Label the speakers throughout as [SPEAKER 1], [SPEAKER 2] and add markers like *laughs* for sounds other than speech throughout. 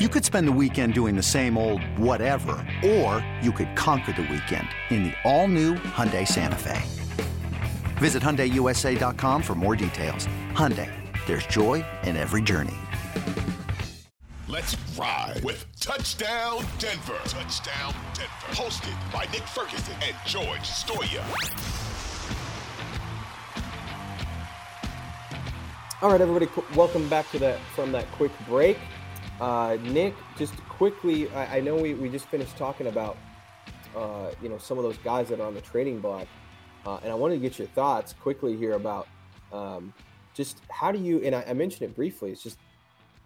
[SPEAKER 1] You could spend the weekend doing the same old whatever, or you could conquer the weekend in the all-new Hyundai Santa Fe. Visit HyundaiUSA.com for more details. Hyundai, there's joy in every journey.
[SPEAKER 2] Let's ride with Touchdown Denver. Touchdown Denver. Hosted by Nick Ferguson and George Stoia.
[SPEAKER 3] All right, everybody, welcome back to that from that quick break. Uh, Nick, just quickly, I, I, know we, we just finished talking about, uh, you know, some of those guys that are on the trading block, uh, and I wanted to get your thoughts quickly here about um, just how do you, and I, I, mentioned it briefly. It's just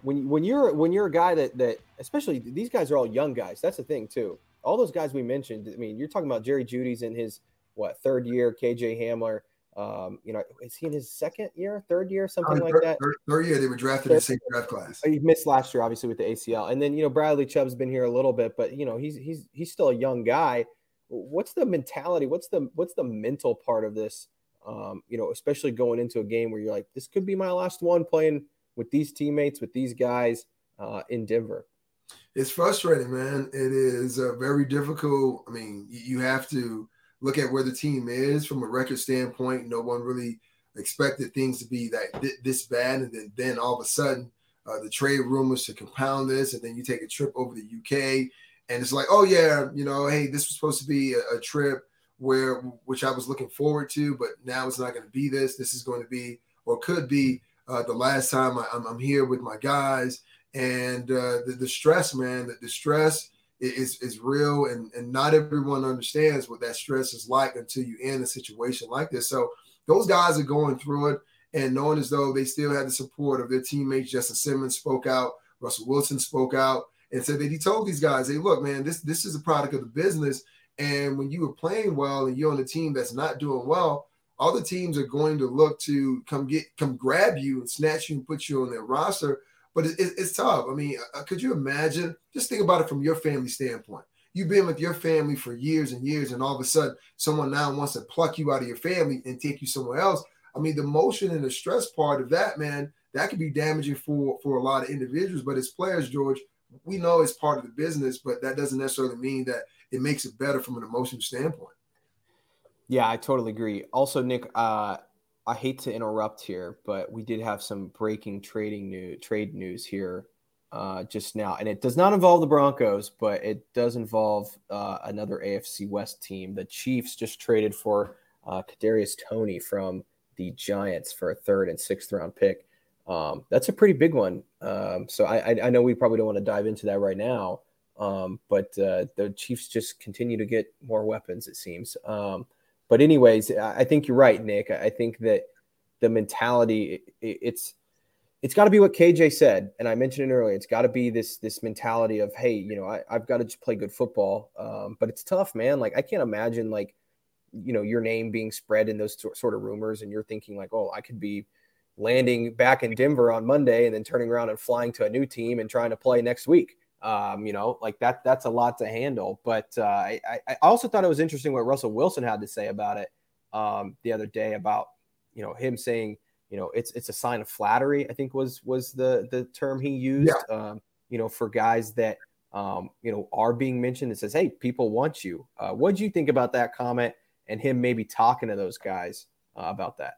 [SPEAKER 3] when when you're when you're a guy that that especially these guys are all young guys. That's the thing too. All those guys we mentioned. I mean, you're talking about Jerry Jeudy's in his what third year, KJ Hamler. Um, you know, is he in his second year, third year, something uh, like that?
[SPEAKER 4] Third, third, year, they were drafted in the same draft class.
[SPEAKER 3] He missed last year, obviously, with the ACL, and then you know Bradley Chubb's been here a little bit, but you know he's he's he's still a young guy. What's the mentality? What's the what's the mental part of this? Um, you know, especially going into a game where you're like, this could be my last one playing with these teammates, with these guys uh, in Denver.
[SPEAKER 4] It's frustrating, man. It is uh, very difficult. I mean, you have to look at where the team is from a record standpoint. No one really expected things to be that this bad, and then then all of a sudden, uh, the trade rumors to compound this, and then you take a trip over the UK, and it's like, oh yeah, you know, hey, this was supposed to be a, a trip where which I was looking forward to, but now it's not going to be this. This is going to be or could be uh, the last time I, am here with my guys, and uh, the, the stress, man, the, the stress is is real and and not everyone understands what that stress is like until you in a situation like this. So those guys are going through it and knowing as though they still had the support of their teammates. Justin simmons spoke out russell wilson spoke out and said that he told these guys hey look man this this is a product of the business. And when you are playing well and you're on a team that's not doing well all the teams are going to look to come get come grab you and snatch you and put you on their roster but it, it, it's tough. I mean, uh, could you imagine? Just think about it from your family standpoint. You've been with your family for years and years, and all of a sudden, someone now wants to pluck you out of your family and take you somewhere else. I mean, the motion and the stress part of that, man, that could be damaging for for a lot of individuals. But as players, George, we know it's part of the business, but that doesn't necessarily mean that it makes it better from an emotional standpoint.
[SPEAKER 3] Yeah, I totally agree. Also, Nick, uh, I hate to interrupt here, but we did have some breaking trading news, trade news here uh, just now, and it does not involve the Broncos, but it does involve uh, another AFC West team. The Chiefs just traded for uh, Kadarius Toney from the Giants for a third and sixth round pick. Um, that's a pretty big one. Um, so I, I, know we probably don't want to dive into that right now, um, but uh, the Chiefs just continue to get more weapons. It seems. But anyways, I think you're right, Nick. I think that the mentality it's it's got to be what KJ said, and I mentioned it earlier. It's got to be this this mentality of hey, you know, I, have got to just play good football. Um, but it's tough, man. Like I can't imagine like you know your name being spread in those sort of rumors, and you're thinking like, oh, I could be landing back in Denver on Monday and then turning around and flying to a new team and trying to play next week. Um, you know, like that that's a lot to handle. But uh, I, I also thought it was interesting what Russell Wilson had to say about it um, the other day about you know him saying you know it's it's a sign of flattery. I think was was the the term he used. Yeah. Um, you know, for guys that um, you know are being mentioned, it says, "Hey, people want you." Uh, what do you think about that comment and him maybe talking to those guys uh, about that?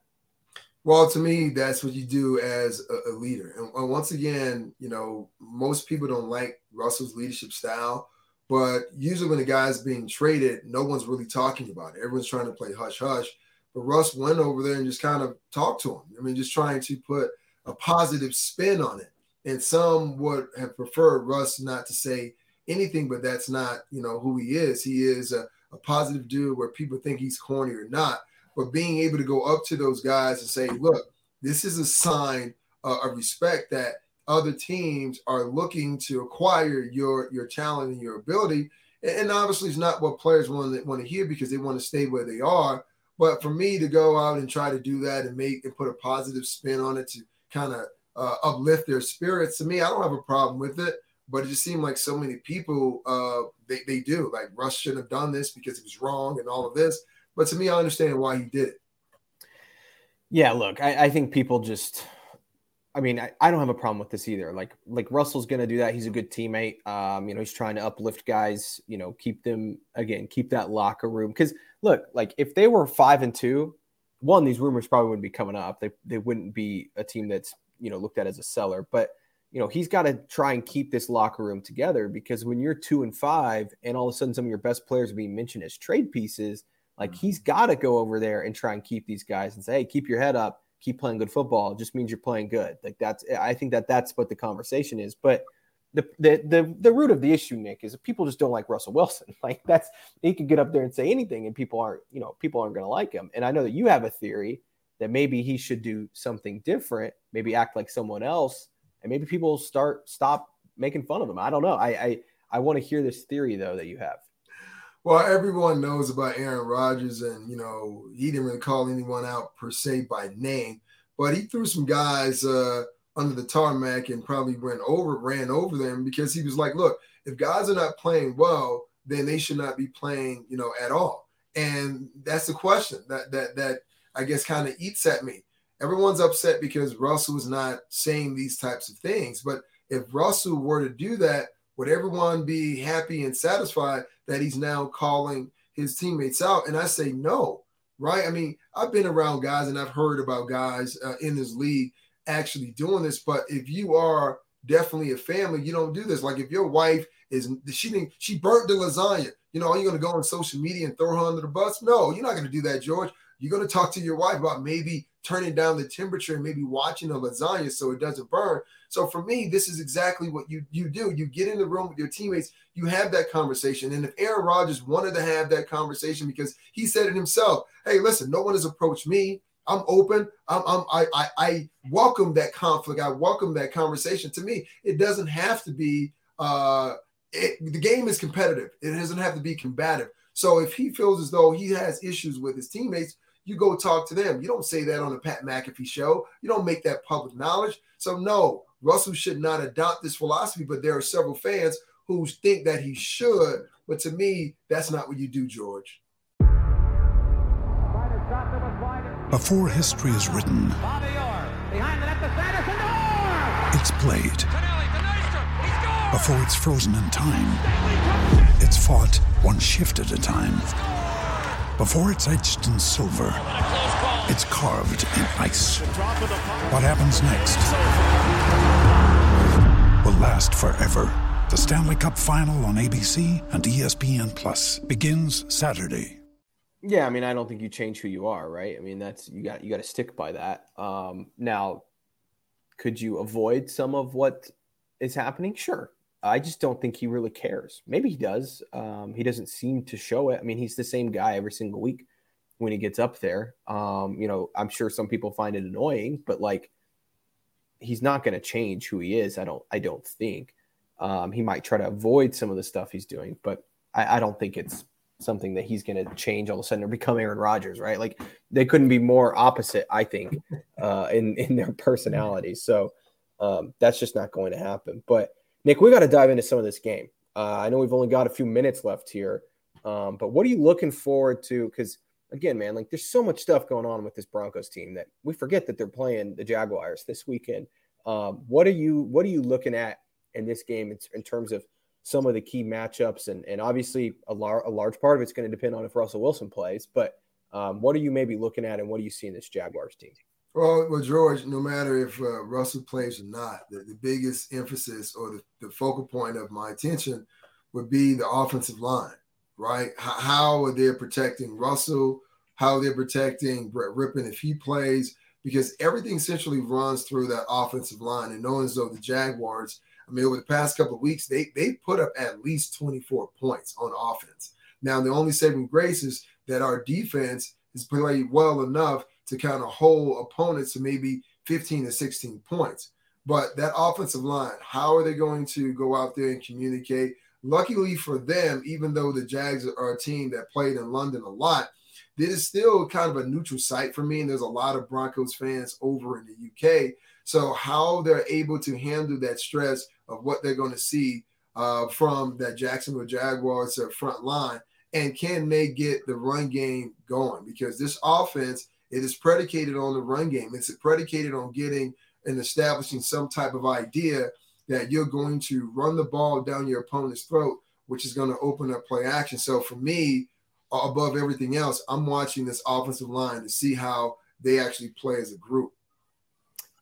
[SPEAKER 4] Well, to me, that's what you do as a, a leader. And, and, once again, you know, most people don't like Russell's leadership style, but usually when the guy's being traded, no one's really talking about it. Everyone's trying to play hush hush. But Russ went over there and just kind of talked to him. I mean, just trying to put a positive spin on it. And some would have preferred Russ not to say anything, but that's not, you know, who he is. He is a, a positive dude where people think he's corny or not but being able to go up to those guys and say, look, this is a sign uh, of respect that other teams are looking to acquire your your talent and your ability. And obviously, it's not what players want to want to hear because they want to stay where they are. But for me to go out and try to do that and make and put a positive spin on it to kind of uh, uplift their spirits, to me, I don't have a problem with it. But it just seemed like so many people uh, they they do like Russ shouldn't have done this because it was wrong and all of this. But to me, I understand why he did it.
[SPEAKER 3] Yeah, look, I, I think people just I mean, I, I, don't have a problem with this either. Like like Russell's gonna do that. He's a good teammate. Um, you know, he's trying to uplift guys, you know, keep them again, keep that locker room. Cause look, like if they were five and two, one, these rumors probably wouldn't be coming up. They they wouldn't be a team that's, you know, looked at as a seller. But you know, he's got to try and keep this locker room together because when you're two and five and all of a sudden some of your best players are being mentioned as trade pieces, like he's mm-hmm. got to go over there and try and keep these guys and say, hey, keep your head up keep playing good football It just means you're playing good. Like that's I think that that's what the conversation is. But the the the, the root of the issue, Nick, is that people just don't like Russell Wilson. *laughs* Like that's he could get up there and say anything, and people aren't you know people aren't going to like him. And I know that you have a theory that maybe he should do something different, maybe act like someone else, and maybe people start stop making fun of him. I don't know. I I, I want to hear this theory though that you have.
[SPEAKER 4] Well, everyone knows about Aaron Rodgers, and you know he didn't really call anyone out per se by name, but he threw some guys uh, under the tarmac and probably went over, ran over them because he was like, "Look, if guys are not playing well, then they should not be playing, you know, at all." And that's the question that that that I guess kind of eats at me. Everyone's upset because Russell is not saying these types of things, but if Russell were to do that, would everyone be happy and satisfied that he's now calling his teammates out? And I say no, right? I mean, I've been around guys and I've heard about guys uh, in this league actually doing this. But if you are definitely a family, you don't do this. Like if your wife is she didn't she burnt the lasagna, you know, are you going to go on social media and throw her under the bus? No, you're not going to do that, George. You're going to talk to your wife about maybe turning down the temperature and maybe watching a lasagna so it doesn't burn. So for me, this is exactly what you you do. You get in the room with your teammates, you have that conversation. And if Aaron Rodgers wanted to have that conversation because he said it himself, hey, listen, no one has approached me. I'm open. I'm, I'm I, I, I welcome that conflict. I welcome that conversation. To me, it doesn't have to be uh it, the game is competitive. It doesn't have to be combative. So if he feels as though he has issues with his teammates, you go talk to them. You don't say that on the Pat McAfee show. You don't make that public knowledge. So no, Russell should not adopt this philosophy, but there are several fans who think that he should. But to me, that's not what you do, George.
[SPEAKER 5] Before history is written, it's played. Before it's frozen in time, it's fought one shift at a time. Before it's etched in silver, it's carved in ice. What happens next will last forever. The Stanley Cup Final on ABC and ESPN Plus begins Saturday.
[SPEAKER 3] Yeah, I mean, I don't think you change who you are, right? I mean, that's you got you got to stick by that. Um, now, could you avoid some of what is happening? Sure. I just don't think he really cares. Maybe he does. Um, he doesn't seem to show it. I mean, he's the same guy every single week when he gets up there. Um, you know, I'm sure some people find it annoying, but like he's not going to change who he is. I don't. I don't think. Um, he might try to avoid some of the stuff he's doing, but I, I don't think it's something that he's going to change all of a sudden or become Aaron Rodgers, right? Like they couldn't be more opposite, I think, uh, in in their personalities. So um, that's just not going to happen. But Nick, we got to dive into some of this game. Uh, I know we've only got a few minutes left here, um, but what are you looking forward to? Because again, man, like there's so much stuff going on with this Broncos team that we forget that they're playing the Jaguars this weekend. Um, what are you What are you looking at in this game in, in terms of some of the key matchups? And and obviously a, lar- a large part of it's going to depend on if Russell Wilson plays. But um, what are you maybe looking at, and what do you see in this Jaguars team?
[SPEAKER 4] Well, well, George, no matter if uh, Russell plays or not, the, the biggest emphasis or the, the focal point of my attention would be the offensive line right? How, how are they protecting Russell? How they're they protecting Brett Rypien if he plays? Because everything essentially runs through that offensive line. And knowing as though the Jaguars, I mean, over the past couple of weeks, they they put up at least 24 points on offense. Now, the only saving grace is that our defense has played well enough to kind of hold opponents to maybe 15 to 16 points. But that offensive line, how are they going to go out there and communicate? Luckily for them, even though the Jags are a team that played in London a lot, this is still kind of a neutral site for me. And there's a lot of Broncos fans over in the UK. So, how they're able to handle that stress of what they're going to see uh, from that Jacksonville Jaguars front line, and can they get the run game going? Because this offense, it is predicated on the run game. It's predicated on getting and establishing some type of idea that you're going to run the ball down your opponent's throat, which is going to open up play action. So for me, above everything else, I'm watching this offensive line to see how they actually play as a group.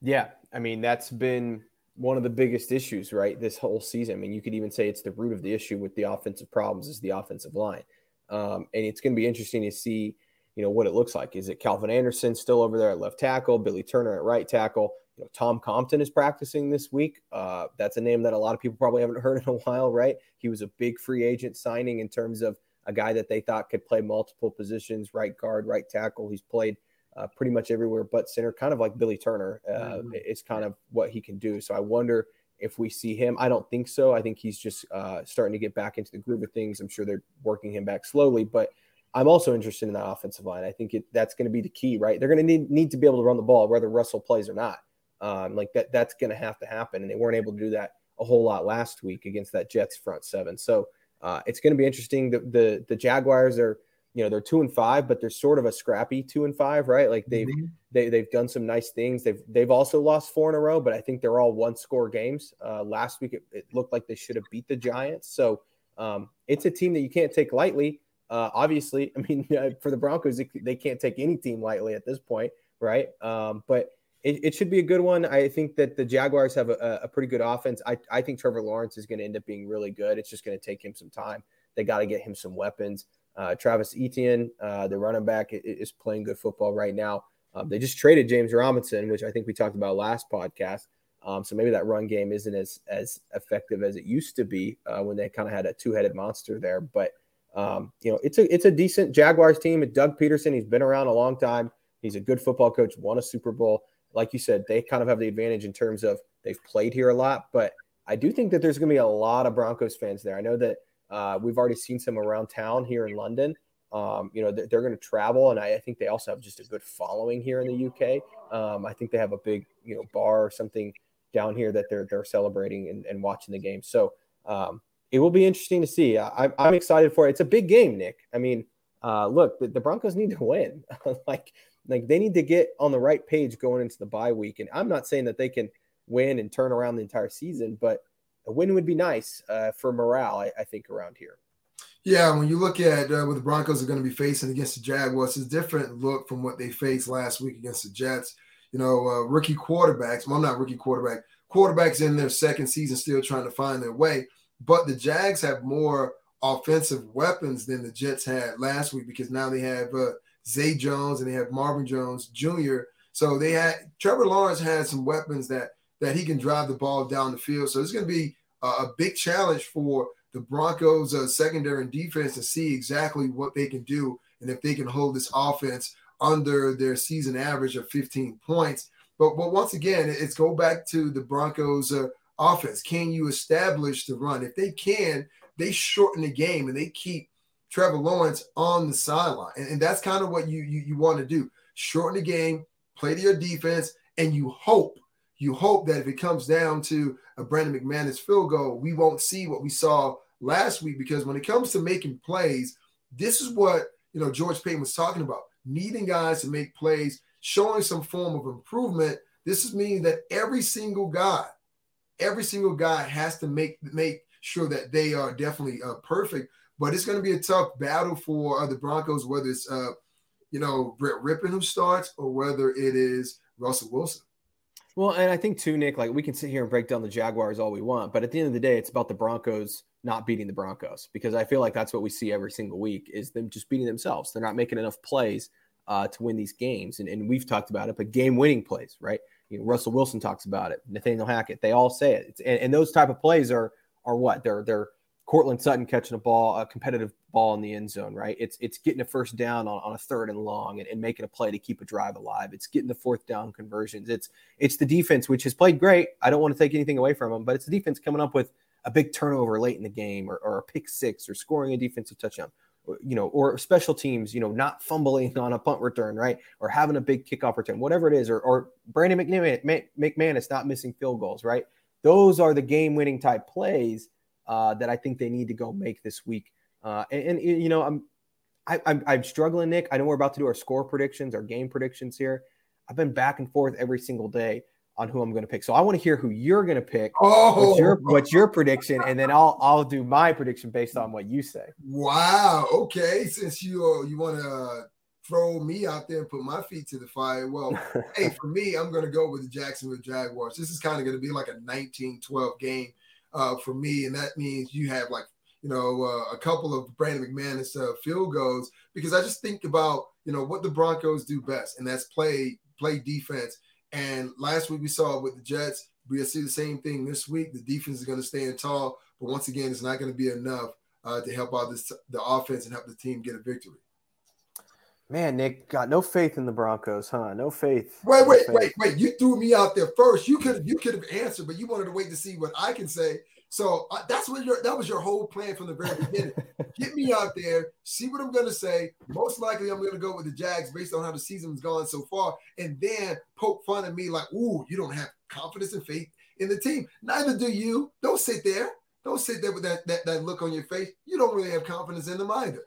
[SPEAKER 3] Yeah, I mean that's been one of the biggest issues, right? This whole season. I mean, you could even say it's the root of the issue with the offensive problems is the offensive line, um, and it's going to be interesting to see, you know, what it looks like. Is it Calvin Anderson still over there at left tackle, Billy Turner at right tackle? You know, Tom Compton is practicing this week. Uh, that's a name that a lot of people probably haven't *laughs* heard in a while, right? He was a big free agent signing in terms of a guy that they thought could play multiple positions, right guard, right tackle. He's played uh, pretty much everywhere but center, kind of like Billy Turner. Uh, mm-hmm. It's kind of what he can do. So I wonder if we see him. I don't think so. I think he's just uh, starting to get back into the groove of things. I'm sure they're working him back slowly, but I'm also interested in that offensive line. I think it, that's going to be the key, right? They're going to need, need to be able to run the ball, whether Russell plays or not. Um, like that, that's going to have to happen, and they weren't able to do that a whole lot last week against that Jets front seven. So uh, it's going to be interesting. The, the the Jaguars are, you know, they're two and five, but they're sort of a scrappy two and five, right? Like they've mm-hmm. they, they've done some nice things. They've they've also lost four in a row, but I think they're all one score games. Uh, last week it, it, looked like they should have beat the Giants, so um, it's a team that you can't take lightly. Uh, obviously, *laughs* I mean, for the Broncos, they, can't take any team lightly at this point, right? Um, but it, it, should be a good one. I think that the Jaguars have a, a pretty good offense. I, I think Trevor Lawrence is going to end up being really good. It's just going to take him some time. They got to get him some weapons. Uh, Travis Etienne, uh, the running back, is playing good football right now. Um, they just traded James Robinson, which I think we talked about last podcast. Um, so maybe that run game isn't as as effective as it used to be uh, when they kind of had a two headed monster there. But um, you know, it's a it's a decent Jaguars team. Doug Pederson, he's been around a long time. He's a good football coach. Won a Super Bowl like you said, they kind of have the advantage in terms of they've played here a lot. But I do think that there's going to be a lot of Broncos fans there. I know that uh, we've already seen some around town here in London. Um, you know, they're, they're going to travel, and I, I, think they also have just a good following here in the UK. Um, I think they have a big, you know, bar or something down here that they're they're celebrating and, and watching the game. So um, it will be interesting to see. I, I'm excited for it. It's a big game, Nick. I mean, uh, look, the, the Broncos need to win. *laughs* like like they need to get on the right page going into the bye week. And I'm not saying that they can win and turn around the entire season, but a win would be nice uh, for morale, I, I, think, around here.
[SPEAKER 4] Yeah, when you look at uh, what the Broncos are going to be facing against the Jaguars, it's a different look from what they faced last week against the Jets. You know, uh, rookie quarterbacks. Well, I'm not rookie quarterback. Quarterbacks in their second season still trying to find their way. But the Jags have more offensive weapons than the Jets had last week because now they have uh, Zay Jones and they have Marvin Jones Jr. So they had Trevor Lawrence had some weapons that that he can drive the ball down the field. So it's going to be a, a, big challenge for the Broncos uh, secondary and defense to see exactly what they can do and if they can hold this offense under their season average of 15 points. But but once again, it's go back to the Broncos uh, offense. Can you establish the run? If they can, they shorten the game and they keep Trevor Lawrence on the sideline. And, and that's kind of what you, you, you want to do. Shorten the game, play to your defense, and you hope, you hope that if it comes down to a Brandon McManus field goal, we won't see what we saw last week. Because when it comes to making plays, this is what you know George Paton was talking about: needing guys to make plays, showing some form of improvement. This is meaning that every single guy, every single guy has to make make sure that they are definitely uh, perfect but it's going to be a tough battle for uh, the Broncos, whether it's uh, you know Brett Rypien who starts or whether it is Russell Wilson.
[SPEAKER 3] Well, and I think too, Nick, like we can sit here and break down the Jaguars all we want, but at the end of the day, it's about the Broncos not beating the Broncos because I feel like that's what we see every single week is them just beating themselves. They're not making enough plays uh, to win these games, and, and we've talked about it, but game-winning plays, right? You know, Russell Wilson talks about it, Nathaniel Hackett, they all say it, and, and those type of plays are are what they're they're Courtland Sutton catching a ball, a competitive ball in the end zone, right? It's it's getting a first down on, on a third and long and, and, making a play to keep a drive alive. It's getting the fourth down conversions. It's it's the defense which has played great. I don't want to take anything away from them, but it's the defense coming up with a big turnover late in the game or, or a pick six or scoring a defensive touchdown. You know, or special teams, you know, not fumbling on a punt return, right? Or having a big kickoff return, whatever it is, or, or Brandon McManus, McManus not missing field goals, right? Those are the game winning type plays uh, that I think they need to go make this week. Uh, and, and, you know, I'm, I, I'm I'm struggling, Nick. I know we're about to do our score predictions, our game predictions here. I've been back and forth every single day on who I'm going to pick. So I want to hear who you're going to pick. Oh, what's your, what's your prediction, and then I'll I'll do my prediction based on what you say.
[SPEAKER 4] Wow. Okay. Since you uh, you want to throw me out there and put my feet to the fire, well, *laughs* hey, for me, I'm going to go with the Jacksonville Jaguars. This is kind of going to be like a 19-12 game uh, for me, and that means you have like you know uh, a couple of Brandon McManus uh, field goals because I just think about you know what the Broncos do best, and that's play play defense. And last week we saw with the Jets, we see the same thing this week. The defense is going to stand tall, but once again, it's not going to be enough uh, to help out this, the offense and help the team get a victory.
[SPEAKER 3] Man, Nick got no faith in the Broncos, huh? No faith.
[SPEAKER 4] Wait,
[SPEAKER 3] no
[SPEAKER 4] wait,
[SPEAKER 3] faith.
[SPEAKER 4] wait, wait! You threw me out there first. You could you could have answered, but you wanted to wait to see what I can say. So uh, that's what your that was your whole plan from the very beginning. *laughs* Get me out there, see what I'm going to say. Most likely, I'm going to go with the Jags based on how the season's gone so far, and then poke fun at me like, "Ooh, you don't have confidence and faith in the team." Neither do you. Don't sit there. Don't sit there with that that, that look on your face. You don't really have confidence in them either.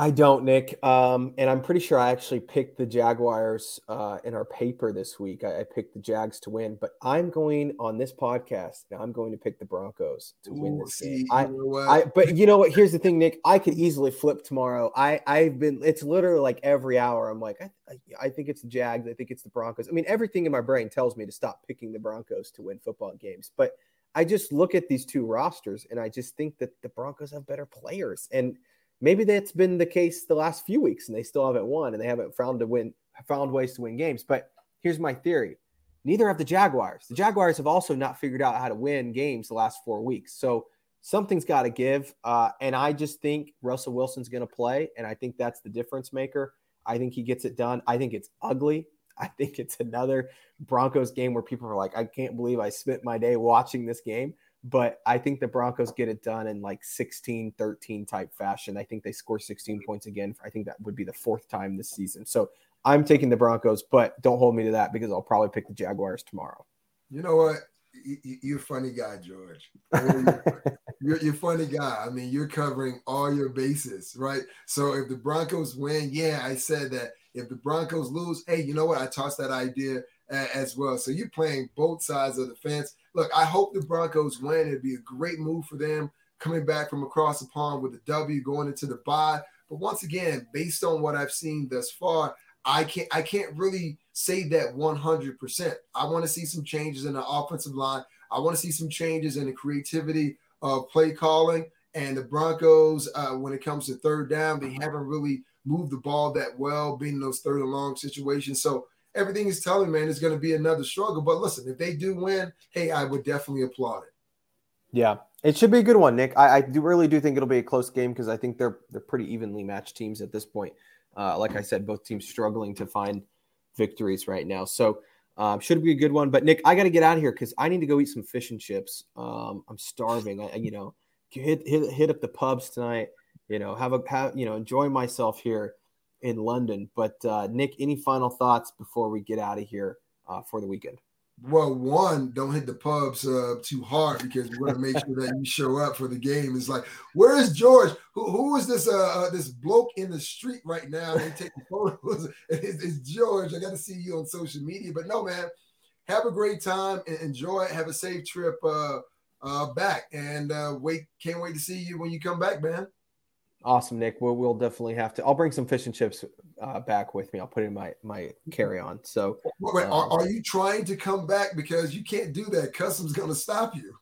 [SPEAKER 3] I don't, Nick. Um, and I'm pretty sure I actually picked the Jaguars uh, in our paper this week. I, I, picked the Jags to win, but I'm going on this podcast. Now I'm going to pick the Broncos to Ooh, win this see, game. I, I, but you know what? Here's the thing, Nick. I could easily flip tomorrow. I, I've been. It's literally like every hour. I'm like, I, I, I think it's the Jags. I think it's the Broncos. I mean, everything in my brain tells me to stop picking the Broncos to win football games, but I just look at these two rosters and I just think that the Broncos have better players and maybe that's been the case the last few weeks and they still haven't won and they haven't found to win found ways to win games. But here's my theory. Neither have the jaguars. The jaguars have also not figured out how to win games the last four weeks. So something's got to give. Uh, and i just think russell wilson's going to play and i think that's the difference maker. I think he gets it done. I think it's ugly. *laughs* I think it's another broncos game where people are like i can't believe i spent my day watching this game but I think the Broncos get it done in like 16 13 type fashion. I think they score 16 points again. I think that would be the fourth time this season. So I'm taking the Broncos, but don't hold me to that because I'll probably pick the Jaguars tomorrow.
[SPEAKER 4] You know what? You're a funny guy, George. *laughs* You're, funny guy. I mean, you're covering all your bases, right? So if the Broncos win, yeah, I said that. If the Broncos lose, hey, you know what? I tossed that idea as well. So you're playing both sides of the fence look, I hope the Broncos win. It'd be a great move for them coming back from across the pond with a W going into the bye. But once again, based on what I've seen thus far, I can't I can't really say that 100%. I want to see some changes in the offensive line. I want to see some changes in the creativity of play calling. And the Broncos, uh, when it comes to third down, they haven't really moved the ball that well, being in those third and long situations. So everything he's telling, man, is going to be another struggle. But listen, if they do win, hey, I would definitely applaud it.
[SPEAKER 3] Yeah, it should be a good one, Nick. I, I do really do think it'll be a close game because I think they're they're pretty evenly matched teams at this point. Uh, like I said, both teams struggling to find victories right now. So um, should be a good one. But Nick, I got to get out of here because I need to go eat some fish and chips. Um, I'm starving. I, you know, hit, hit hit up the pubs tonight. You know, have a have you know enjoy myself here in London. But uh, Nick, any final thoughts before we get out of here uh, for the weekend?
[SPEAKER 4] Well, one, don't hit the pubs uh, too hard because we want to make sure that you show up for the game. It's like, where is George? Who, who is this uh, uh this bloke in the street right now? They take photos. *laughs* It's, it's George. I got to see you on social media. But no, man, have a great time and enjoy. Have a safe trip uh, uh, back, and uh, wait. Can't wait to see you when you come back, man.
[SPEAKER 3] Awesome, Nick. We'll, we'll definitely have to. I'll bring some fish and chips uh, back with me. I'll put it in my my carry on. So,
[SPEAKER 4] Wait, um, are, are, you trying to come back because you can't do that? Customs going to stop you.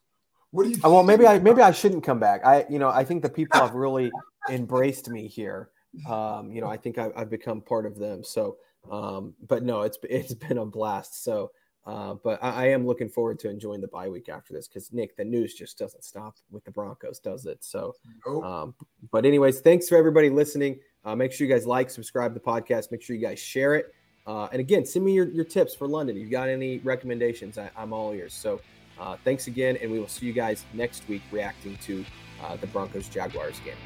[SPEAKER 4] What do you?
[SPEAKER 3] Uh, well, maybe I maybe I shouldn't come back. I you know I think the people have really embraced me here. Um, you know I think I, have become part of them. So, um, but no, it's it's been a blast. So Uh, but I, I, am looking forward to enjoying the bye week after this because Nick, the news just doesn't stop with the Broncos, does it? So, nope. um, but anyways, thanks for everybody listening. Uh, make sure you guys like, subscribe to the podcast. Make sure you guys share it. Uh, and again, send me your, your tips for London. If you got any recommendations, I, am all ears. So, uh, thanks again, and we will see you guys next week reacting to uh, the Broncos Jaguars game.